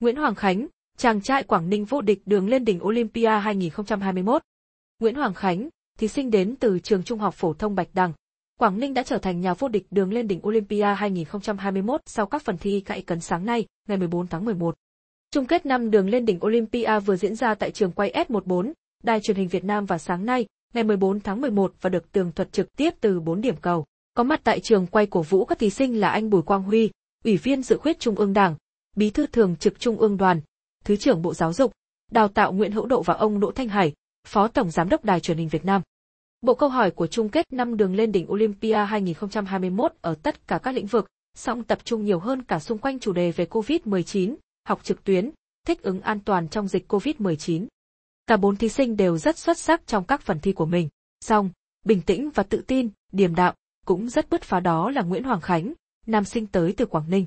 Nguyễn Hoàng Khánh, chàng trai Quảng Ninh vô địch đường lên đỉnh Olympia 2021. Nguyễn Hoàng Khánh, thí sinh đến từ trường Trung học phổ thông Bạch Đằng. Quảng Ninh đã trở thành nhà vô địch đường lên đỉnh Olympia 2021 sau các phần thi cậy cấn sáng nay, ngày 14 tháng 11. Chung kết năm đường lên đỉnh Olympia vừa diễn ra tại trường quay S14, Đài truyền hình Việt Nam vào sáng nay, ngày 14 tháng 11 và được tường thuật trực tiếp từ 4 điểm cầu. Có mặt tại trường quay cổ vũ các thí sinh là anh Bùi Quang Huy, Ủy viên dự khuyết Trung ương Đảng, Bí thư thường trực Trung ương Đoàn, Thứ trưởng Bộ Giáo dục, Đào tạo Nguyễn Hữu Độ và ông Đỗ Thanh Hải, Phó Tổng Giám đốc Đài truyền hình Việt Nam. Bộ câu hỏi của chung kết năm đường lên đỉnh Olympia 2021 ở tất cả các lĩnh vực, song tập trung nhiều hơn cả xung quanh chủ đề về COVID-19, học trực tuyến, thích ứng an toàn trong dịch COVID-19. Cả bốn thí sinh đều rất xuất sắc trong các phần thi của mình. Song, bình tĩnh và tự tin, điềm đạm, cũng rất bứt phá đó là Nguyễn Hoàng Khánh, nam sinh tới từ Quảng Ninh.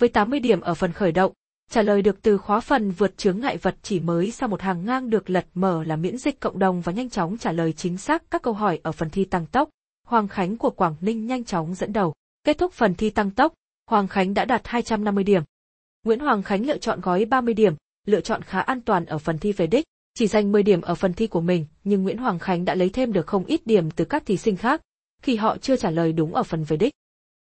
Với 80 điểm ở phần khởi động, trả lời được từ khóa phần vượt chướng ngại vật chỉ mới sau một hàng ngang được lật mở là miễn dịch cộng đồng và nhanh chóng trả lời chính xác các câu hỏi ở phần thi tăng tốc. Hoàng Khánh của Quảng Ninh nhanh chóng dẫn đầu. Kết thúc phần thi tăng tốc, Hoàng Khánh đã đạt 250 điểm. Nguyễn Hoàng Khánh lựa chọn gói 30 điểm, lựa chọn khá an toàn ở phần thi về đích, chỉ giành 10 điểm ở phần thi của mình, nhưng Nguyễn Hoàng Khánh đã lấy thêm được không ít điểm từ các thí sinh khác, khi họ chưa trả lời đúng ở phần về đích.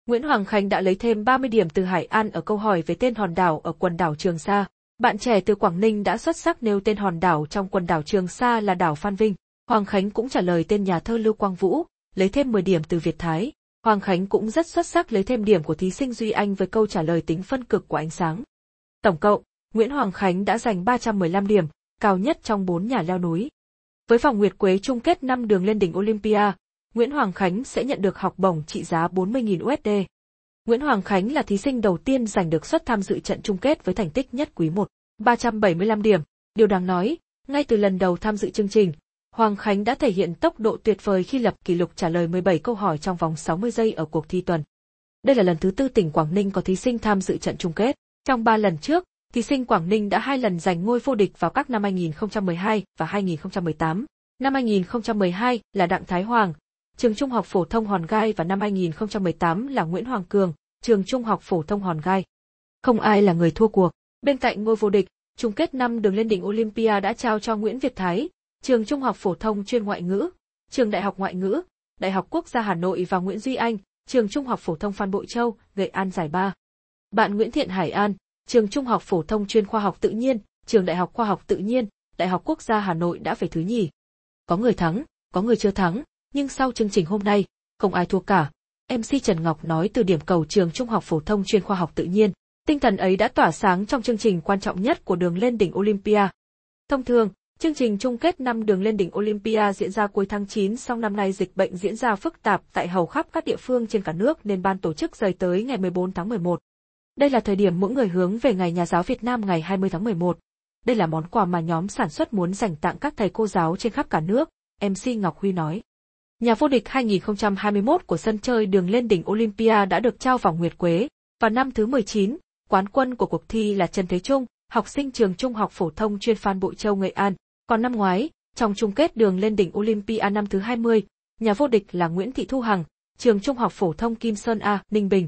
Nguyễn Hoàng Khánh đã lấy thêm 30 điểm từ Hải An ở câu hỏi về tên hòn đảo ở quần đảo Trường Sa. Bạn trẻ từ Quảng Ninh đã xuất sắc nêu tên hòn đảo trong quần đảo Trường Sa là đảo Phan Vinh. Hoàng Khánh cũng trả lời tên nhà thơ Lưu Quang Vũ, lấy thêm 10 điểm từ Việt Thái. Hoàng Khánh cũng rất xuất sắc lấy thêm điểm của thí sinh Duy Anh với câu trả lời tính phân cực của ánh sáng. Tổng cộng, Nguyễn Hoàng Khánh đã giành 315 điểm, cao nhất trong 4 nhà leo núi. Với vòng Nguyệt Quế chung kết 5 đường lên đỉnh Olympia, Nguyễn Hoàng Khánh sẽ nhận được học bổng trị giá 40.000 USD. Nguyễn Hoàng Khánh là thí sinh đầu tiên giành được suất tham dự trận chung kết với thành tích nhất quý 1, 375 điểm. Điều đáng nói, ngay từ lần đầu tham dự chương trình, Hoàng Khánh đã thể hiện tốc độ tuyệt vời khi lập kỷ lục trả lời 17 câu hỏi trong vòng 60 giây ở cuộc thi tuần. Đây là lần thứ tư tỉnh Quảng Ninh có thí sinh tham dự trận chung kết. Trong 3 lần trước, thí sinh Quảng Ninh đã hai lần giành ngôi vô địch vào các năm 2012 và 2018. Năm 2012 là Đặng Thái Hoàng, trường Trung học phổ thông Hòn Gai và năm 2018 là Nguyễn Hoàng Cường, trường Trung học phổ thông Hòn Gai. Không ai là người thua cuộc. Bên cạnh ngôi vô địch, chung kết năm đường lên đỉnh Olympia đã trao cho Nguyễn Việt Thái, trường Trung học phổ thông chuyên ngoại ngữ, trường Đại học ngoại ngữ, Đại học Quốc gia Hà Nội và Nguyễn Duy Anh, trường Trung học phổ thông Phan Bội Châu, Nghệ An giải ba. Bạn Nguyễn Thiện Hải An, trường Trung học phổ thông chuyên khoa học tự nhiên, trường Đại học khoa học tự nhiên, Đại học Quốc gia Hà Nội đã về thứ nhì. Có người thắng, có người chưa thắng, nhưng sau chương trình hôm nay, không ai thua cả. MC Trần Ngọc nói từ điểm cầu trường Trung học phổ thông chuyên khoa học tự nhiên, tinh thần ấy đã tỏa sáng trong chương trình quan trọng nhất của đường lên đỉnh Olympia. Thông thường, chương trình chung kết năm đường lên đỉnh Olympia diễn ra cuối tháng 9 song năm nay dịch bệnh diễn ra phức tạp tại hầu khắp các địa phương trên cả nước nên ban tổ chức rời tới ngày 14 tháng 11. Đây là thời điểm mỗi người hướng về Ngày Nhà giáo Việt Nam ngày 20 tháng 11. Đây là món quà mà nhóm sản xuất muốn dành tặng các thầy cô giáo trên khắp cả nước, MC Ngọc Huy nói. Nhà vô địch 2021 của sân chơi đường lên đỉnh Olympia đã được trao vòng nguyệt quế. Vào năm thứ 19, quán quân của cuộc thi là Trần Thế Trung, học sinh trường Trung học phổ thông chuyên Phan Bội Châu Nghệ An. Còn năm ngoái, trong chung kết đường lên đỉnh Olympia năm thứ 20, nhà vô địch là Nguyễn Thị Thu Hằng, trường Trung học phổ thông Kim Sơn A, Ninh Bình.